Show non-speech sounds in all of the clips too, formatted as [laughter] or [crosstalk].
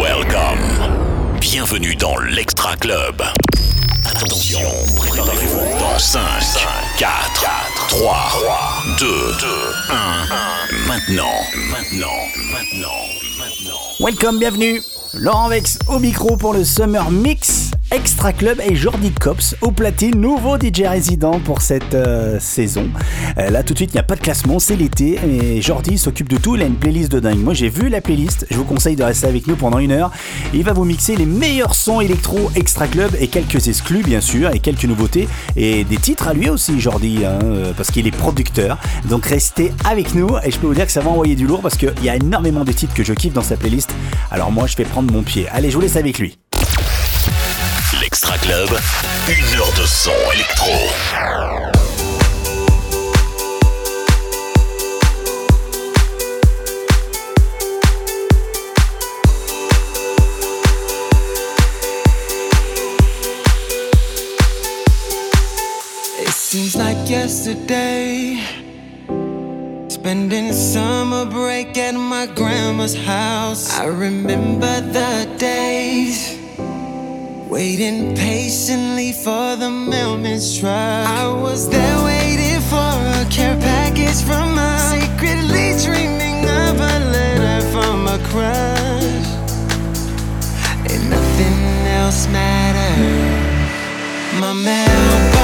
Welcome. Bienvenue dans l'Extra Club. Attention, préparez-vous dans 5, 4, 3, 2, 1. Maintenant, maintenant, maintenant, maintenant. Welcome, bienvenue. Laurent Vex au micro pour le Summer Mix Extra Club et Jordi Cops au platine, nouveau DJ résident pour cette euh, saison. Euh, là tout de suite, il n'y a pas de classement, c'est l'été et Jordi s'occupe de tout, il a une playlist de dingue. Moi j'ai vu la playlist, je vous conseille de rester avec nous pendant une heure. Il va vous mixer les meilleurs sons électro Extra Club et quelques exclus bien sûr et quelques nouveautés et des titres à lui aussi Jordi hein, euh, parce qu'il est producteur. Donc restez avec nous et je peux vous dire que ça va envoyer du lourd parce qu'il y a énormément de titres que je kiffe dans sa playlist. Alors moi je vais prendre mon pied. Allez, je vous laisse avec lui. L'Extra Club, une heure de son électro. It seems like yesterday. Spending summer break at my grandma's house. I remember the days. Waiting patiently for the mailman's truck. I was there waiting for a care package from her. Secretly dreaming of a letter from a crush. And nothing else mattered. My mailbox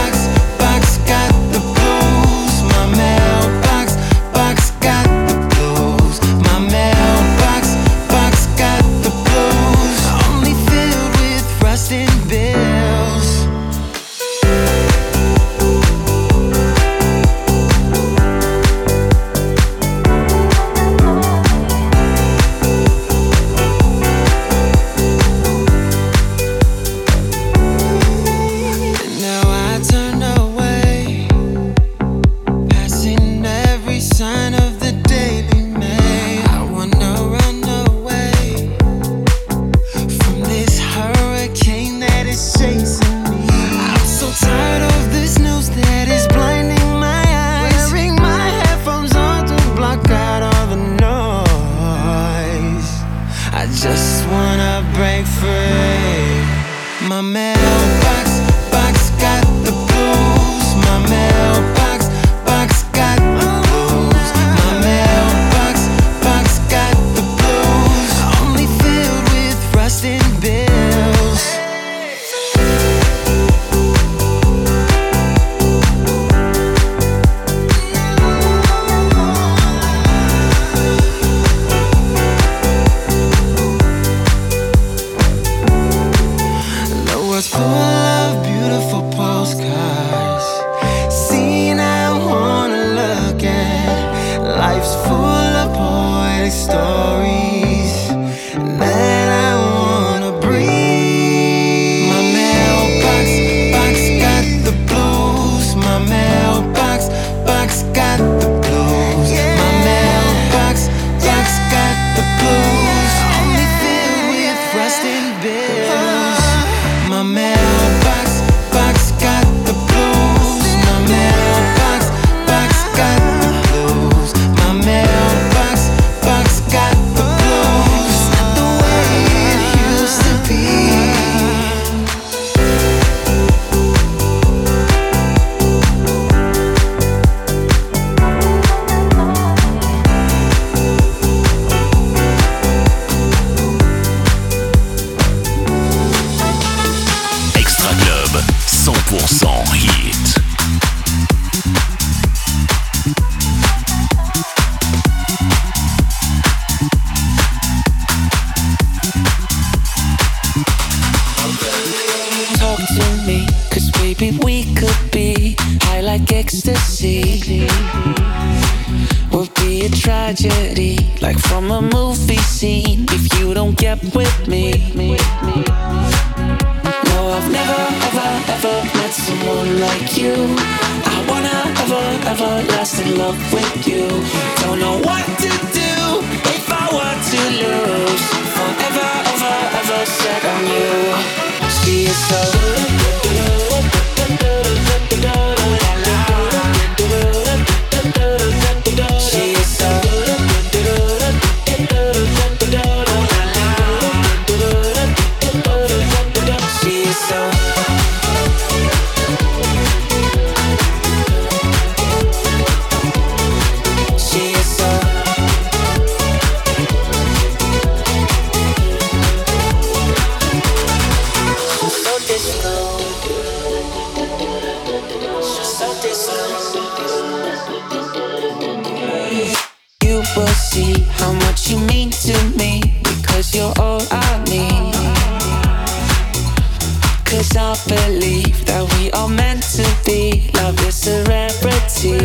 believe that we are meant to be. Love is a rarity.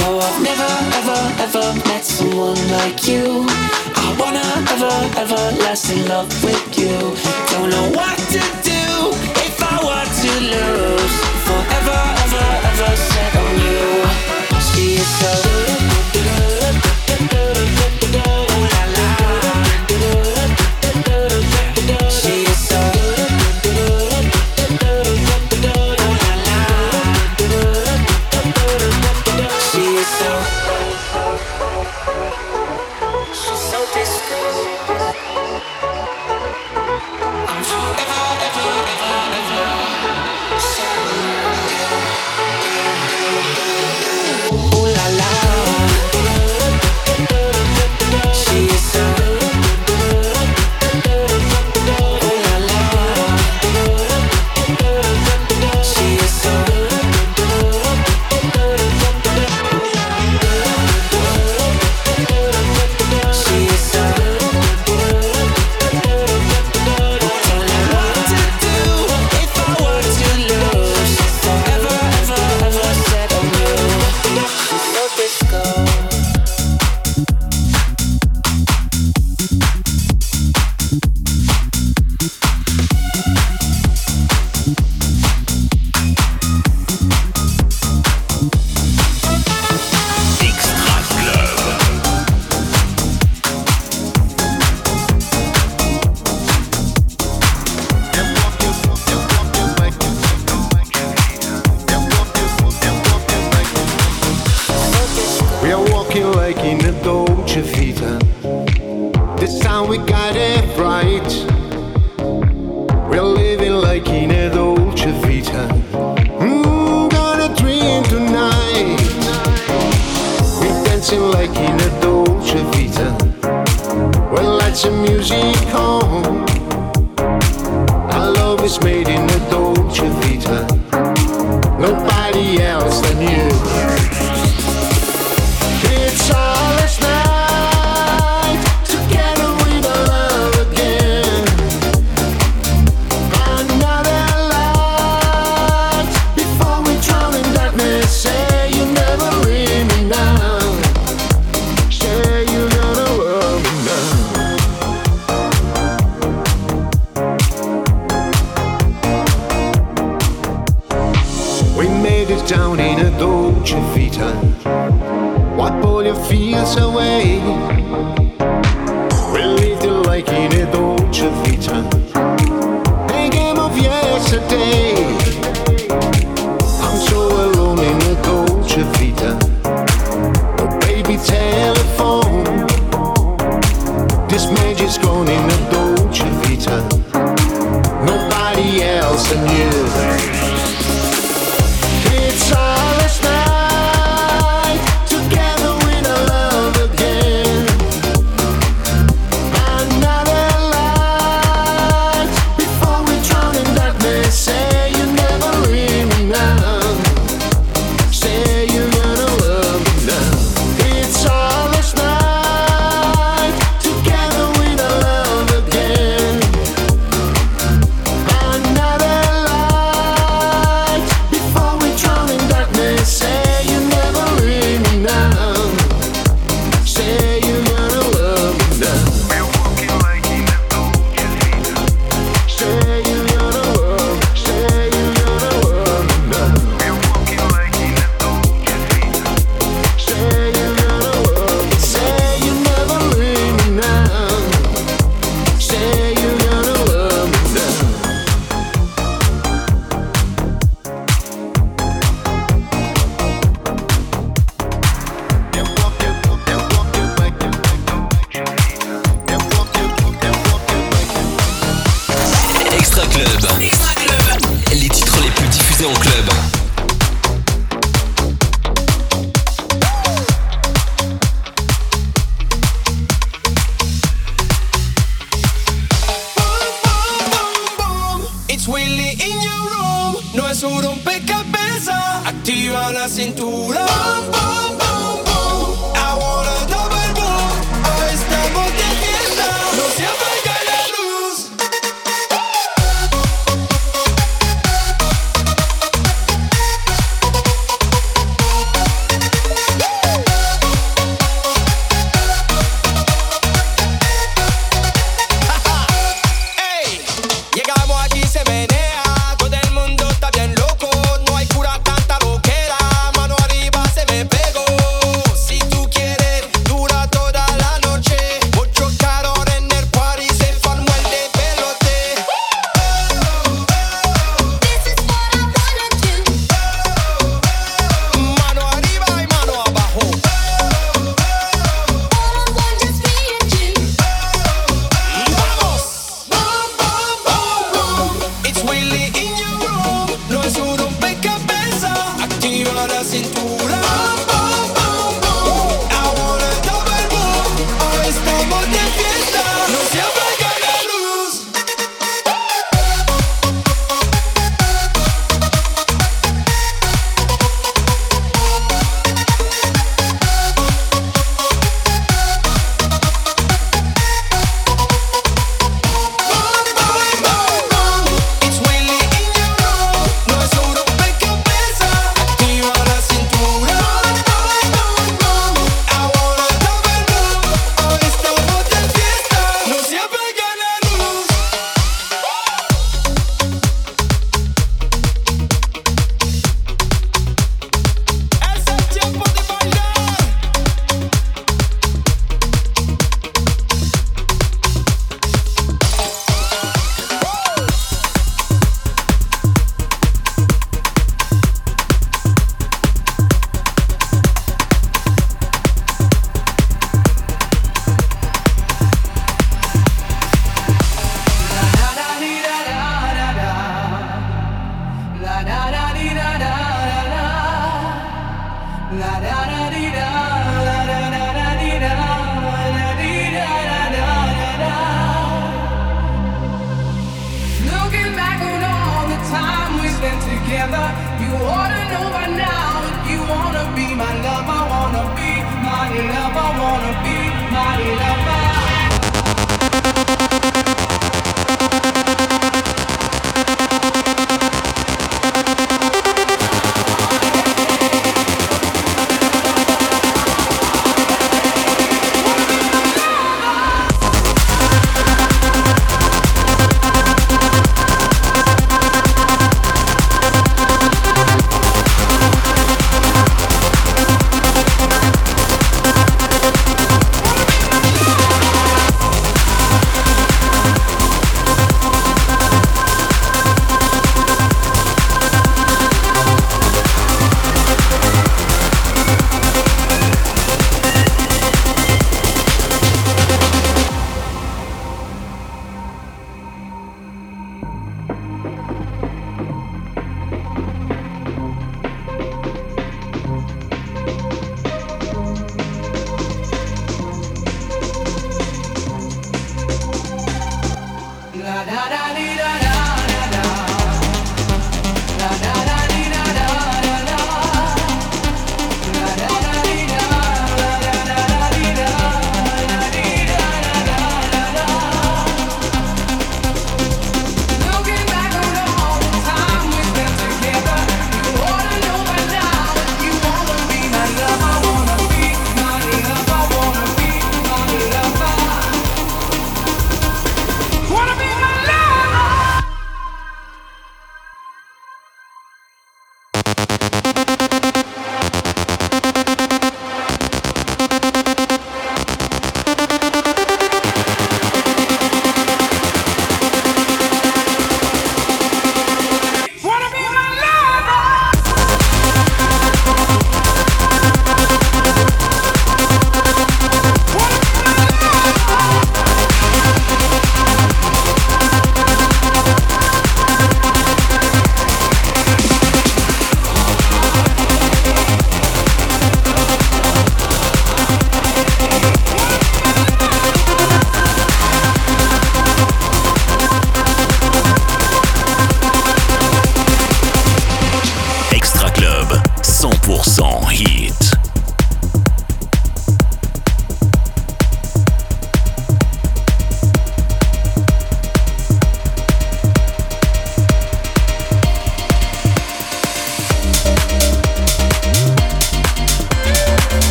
No, I've never, ever, ever met someone like you. I wanna ever, ever last in love with you. Don't know what to do if I were to lose. Forever, ever, ever set on you. She is so. feel like in a Dolce Vita. This time we got it right. We're living like in a Dolce Vita. Mmm, gonna dream tonight. We're dancing like in a Dolce Vita. We'll light some music on.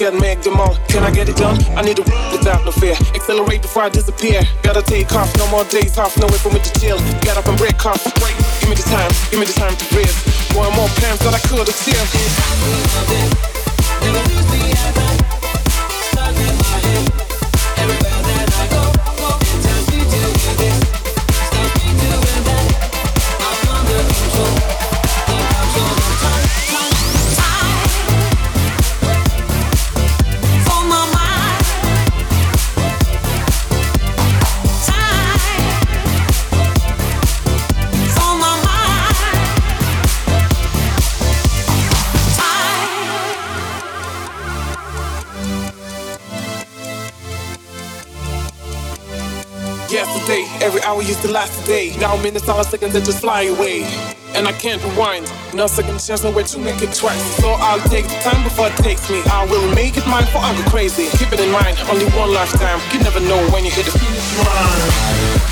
Scared, make them all. Can I get it done? I need to without no fear. Accelerate before I disappear. Gotta take off, no more days off, no way for me to chill. Get up and break off. Wait, give me the time, give me the time to breathe. More and more plans that I could have still. Now minutes are seconds that just fly away. And I can't rewind. No second chance, nowhere to make it twice. So I'll take the time before it takes me. I will make it mine for I go crazy. Keep it in mind, only one lifetime. You never know when you hit the finish line.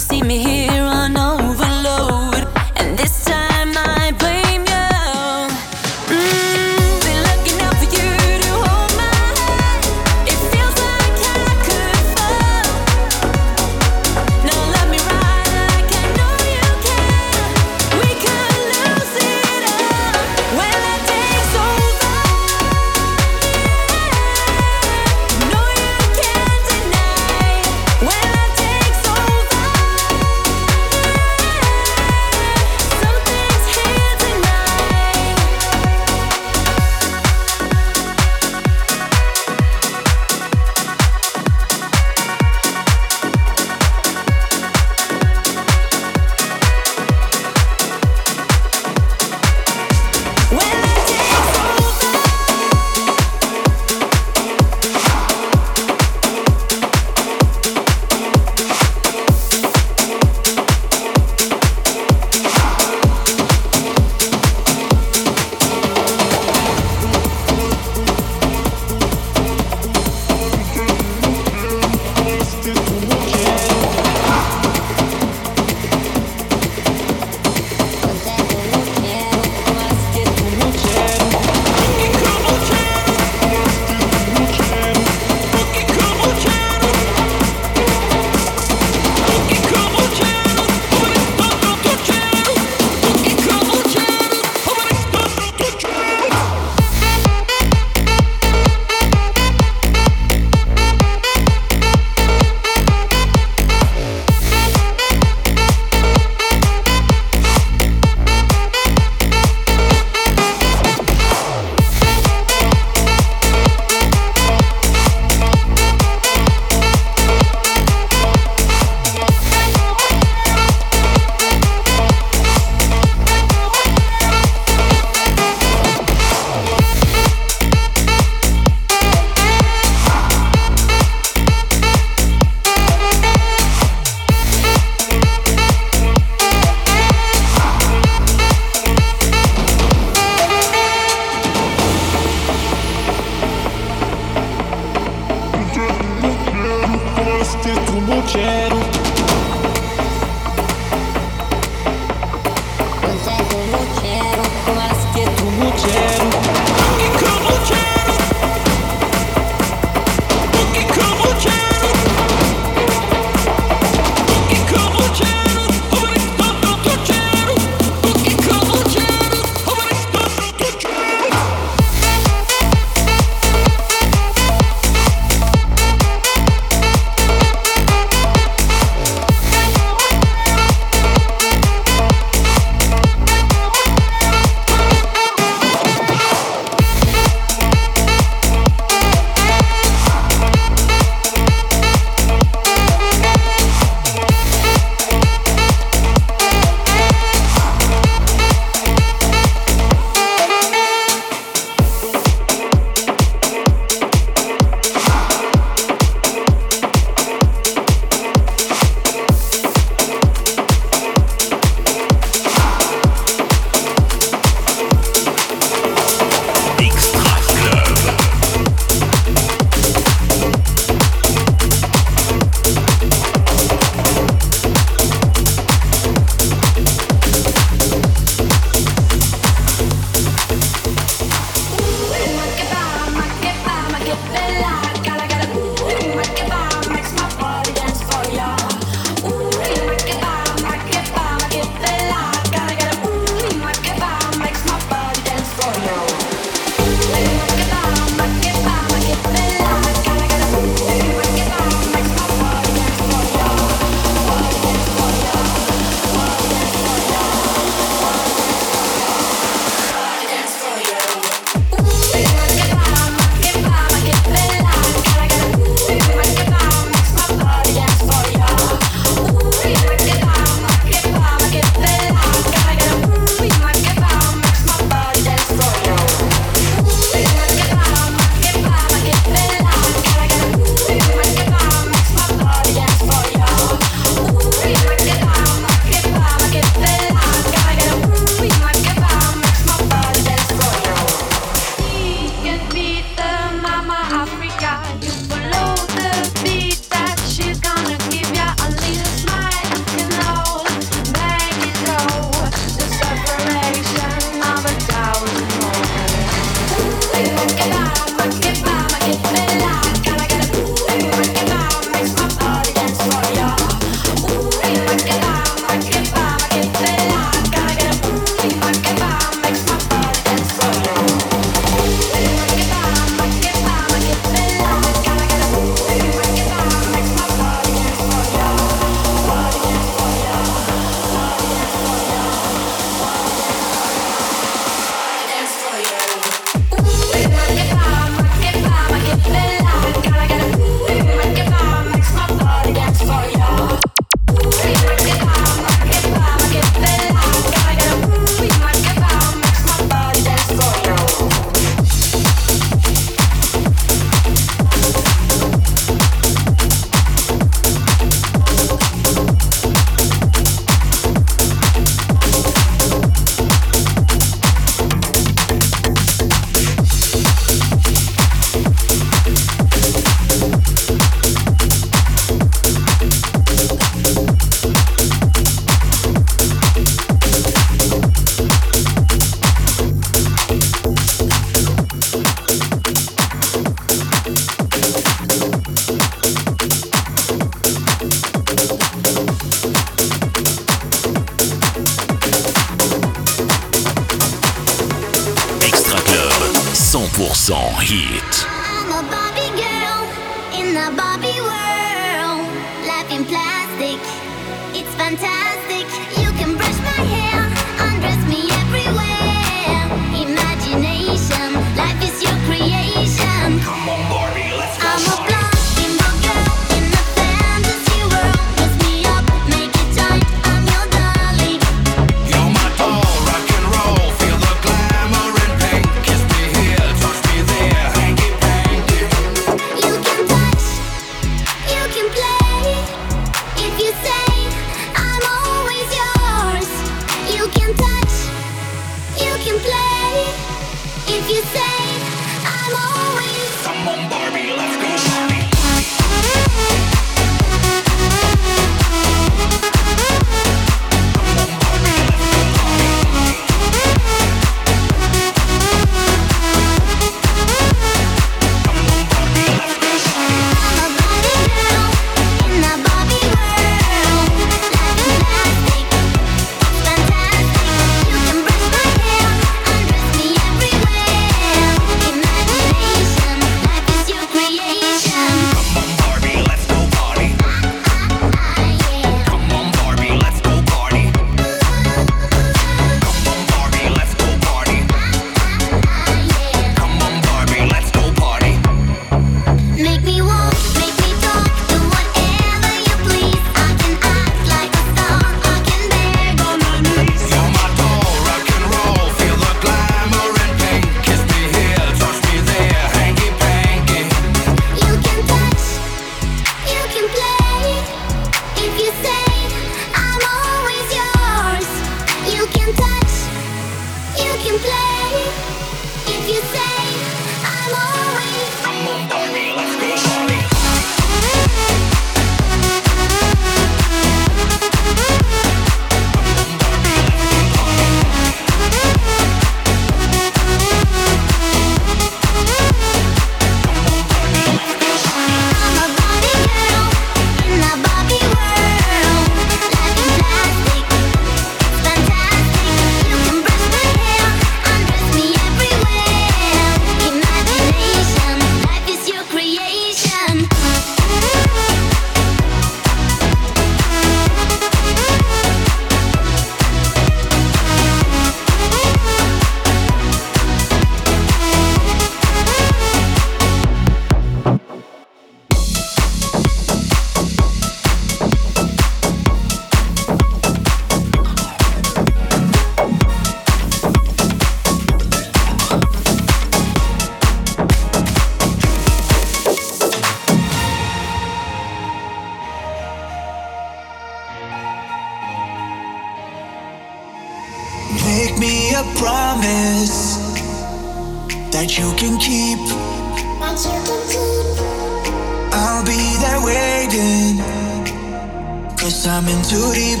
too deep.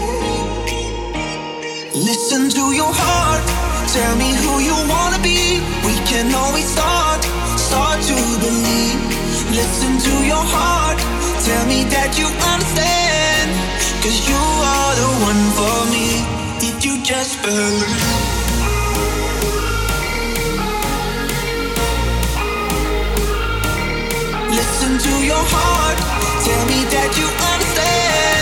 Listen to your heart. Tell me who you wanna be. We can always start, start to believe. Listen to your heart. Tell me that you understand. Cause you are the one for me. Did you just believe? Listen to your heart. Tell me that you understand.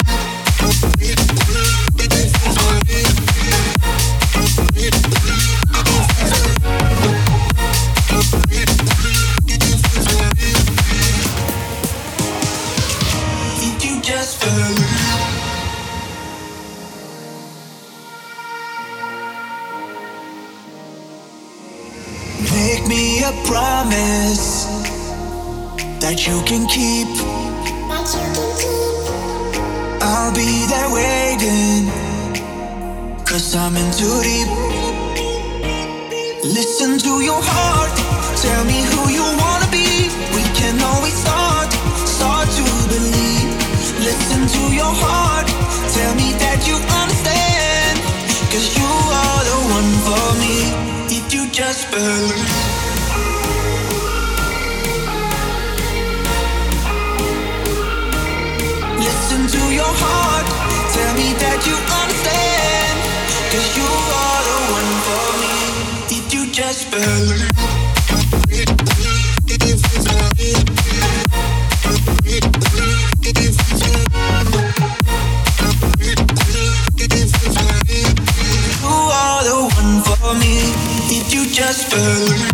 believe? You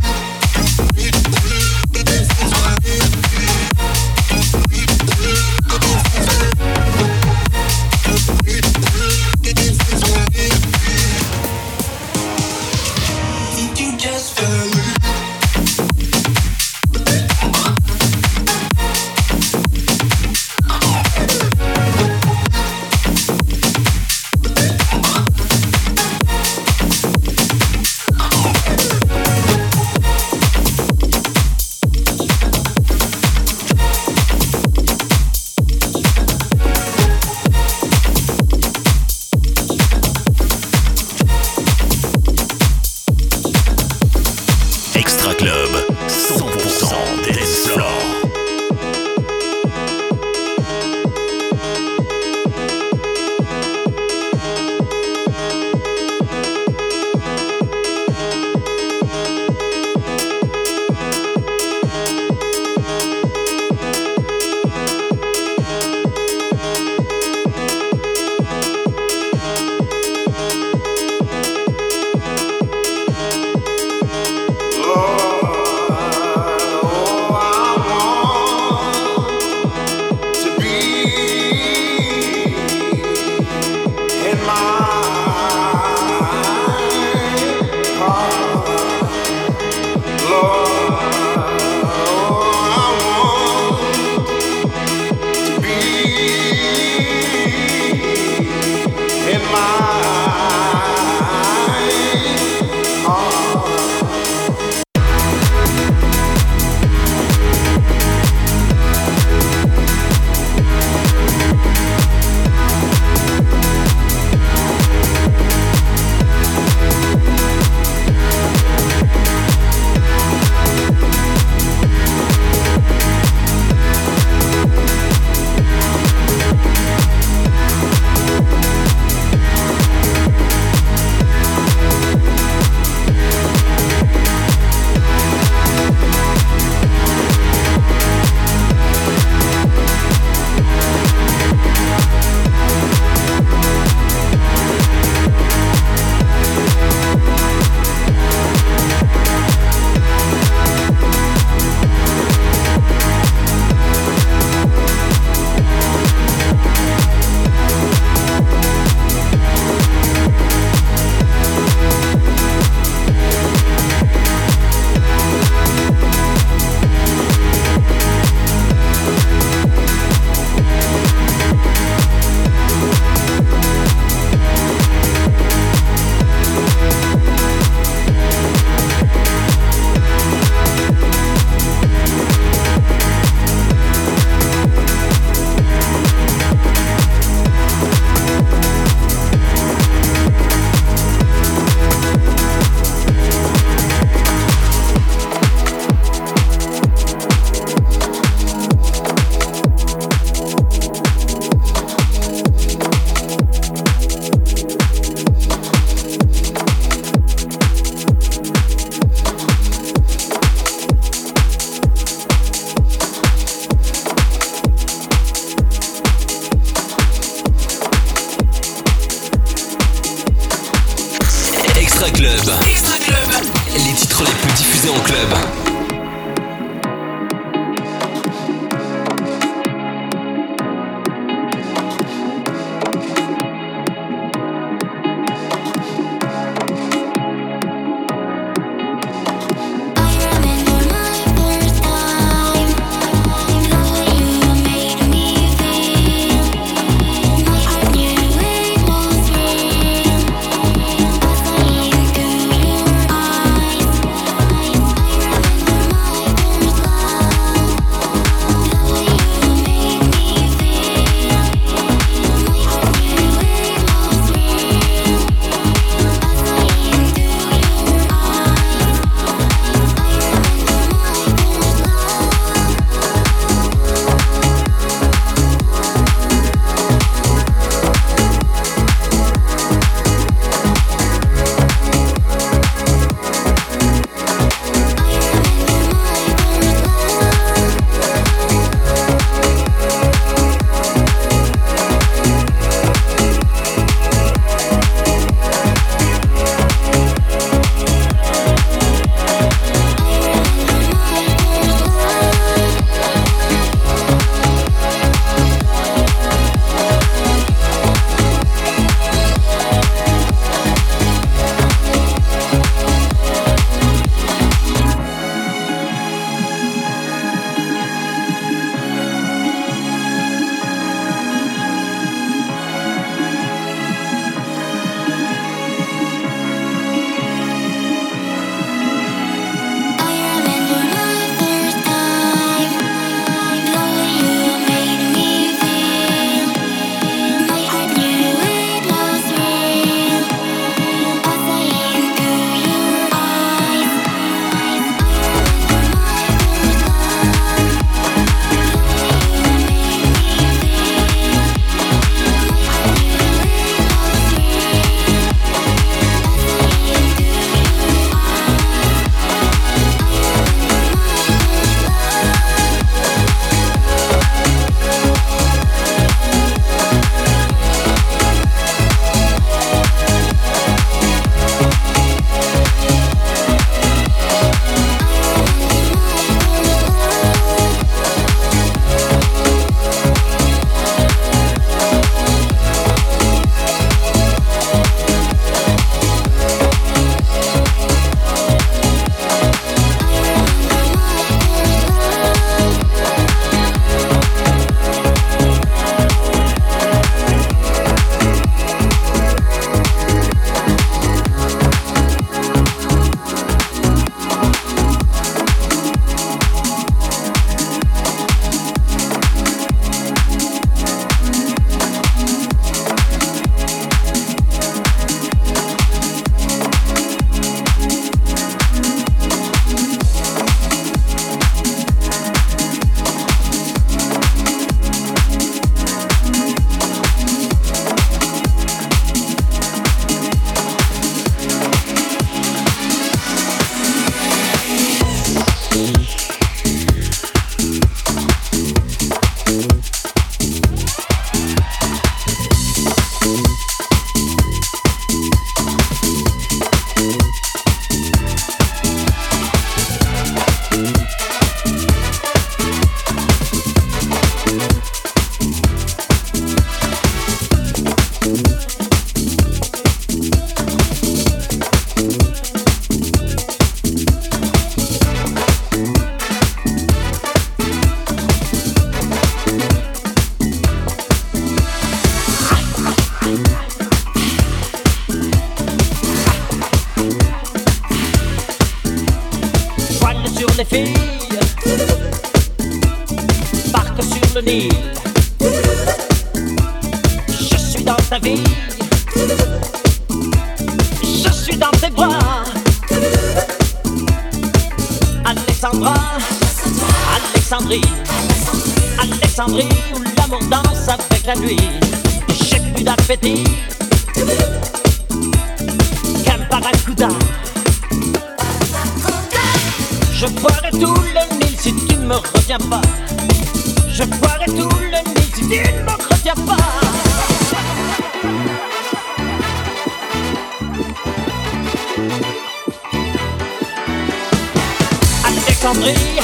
Alexandrie.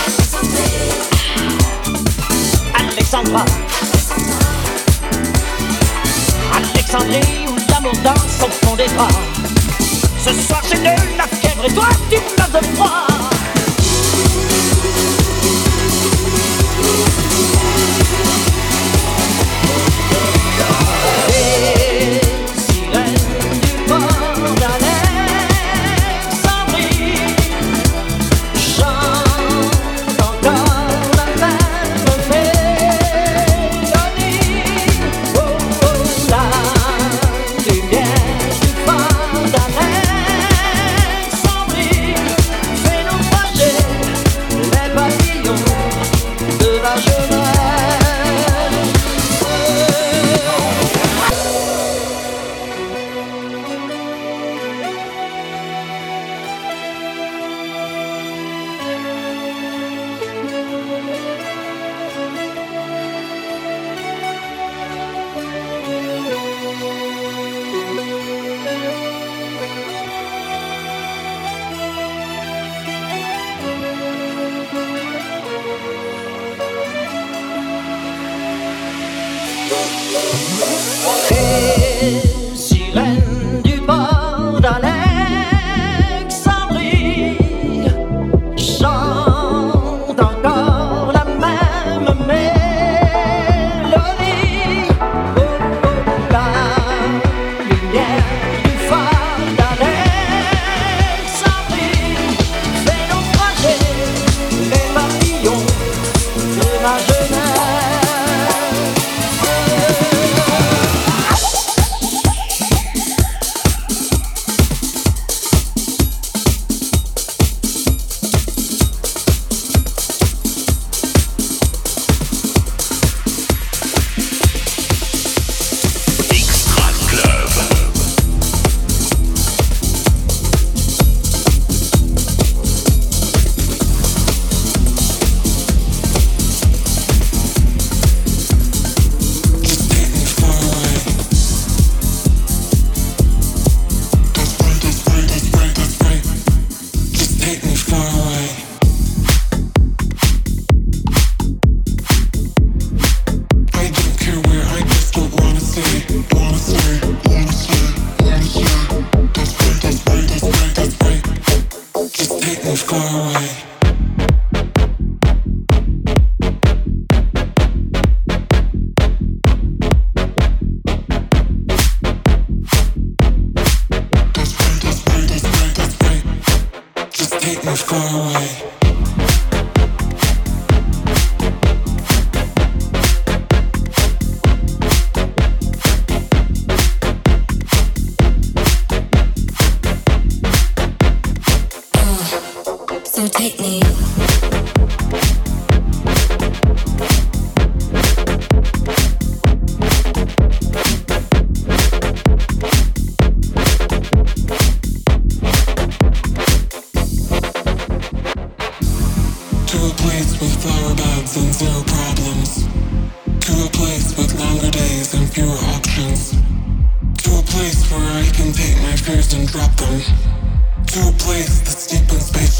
Alexandra. Alexandrie où l'amour danse au fond des bras. Ce soir j'ai de la fièvre et toi tu meurs de froid.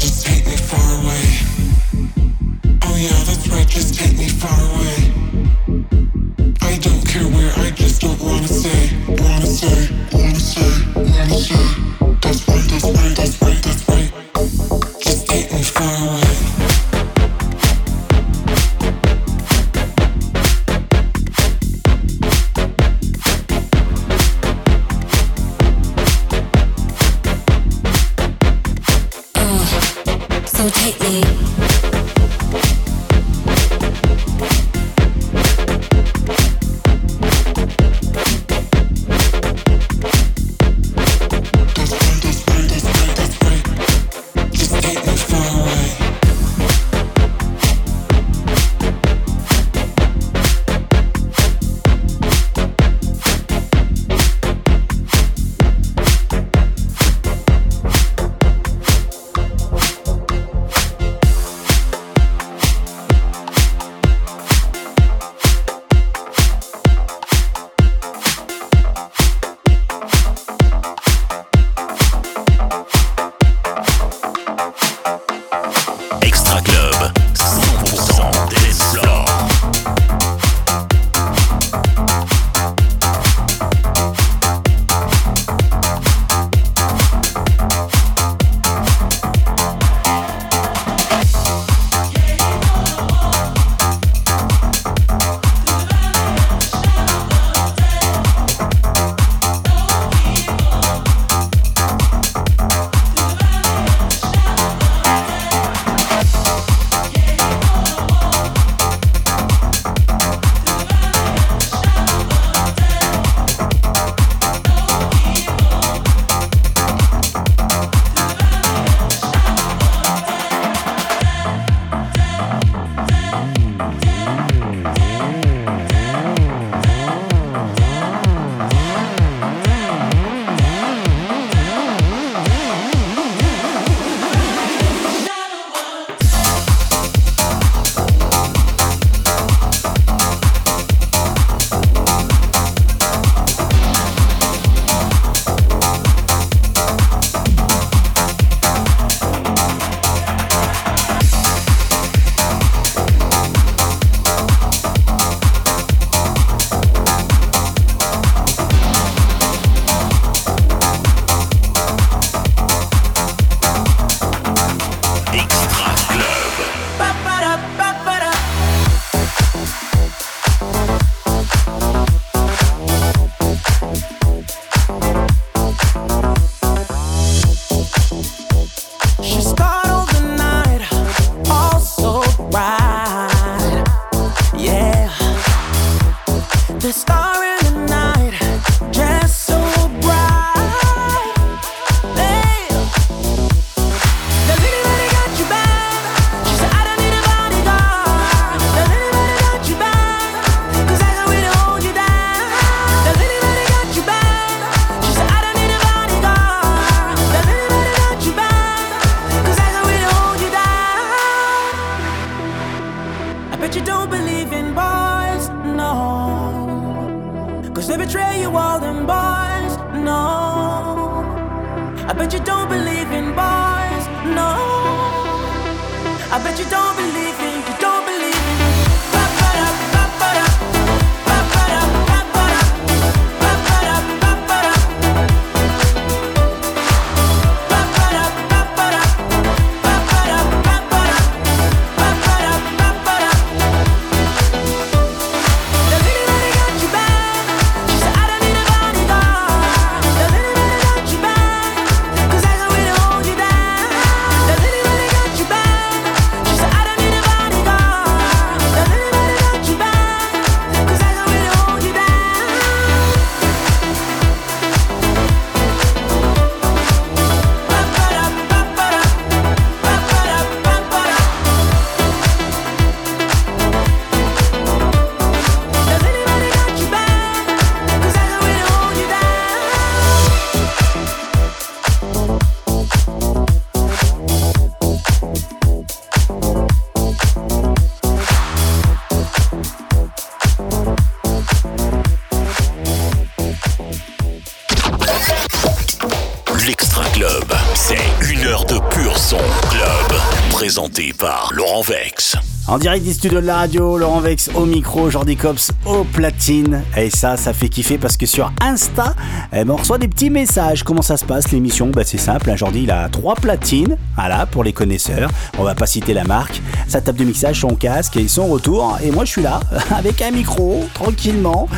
Just take me far away. Oh yeah, that's right, just take me far away. En direct du studio de la radio, Laurent Vex au micro, Jordi Cops au platine. Et ça, ça fait kiffer parce que sur Insta, eh ben, on reçoit des petits messages. Comment ça se passe l'émission? Bah, C'est simple, hein, Jordi il a trois platines, voilà, pour les connaisseurs. On va pas citer la marque. Sa table de mixage, son casque et son retour. Et moi, je suis là [laughs] avec un micro, tranquillement.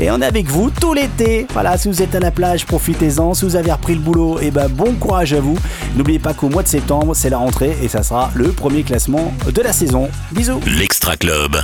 Et on est avec vous tout l'été. Voilà, si vous êtes à la plage, profitez-en. Si vous avez repris le boulot, et ben bon courage à vous. N'oubliez pas qu'au mois de septembre, c'est la rentrée et ça sera le premier classement de la saison. Bisous. L'Extra Club.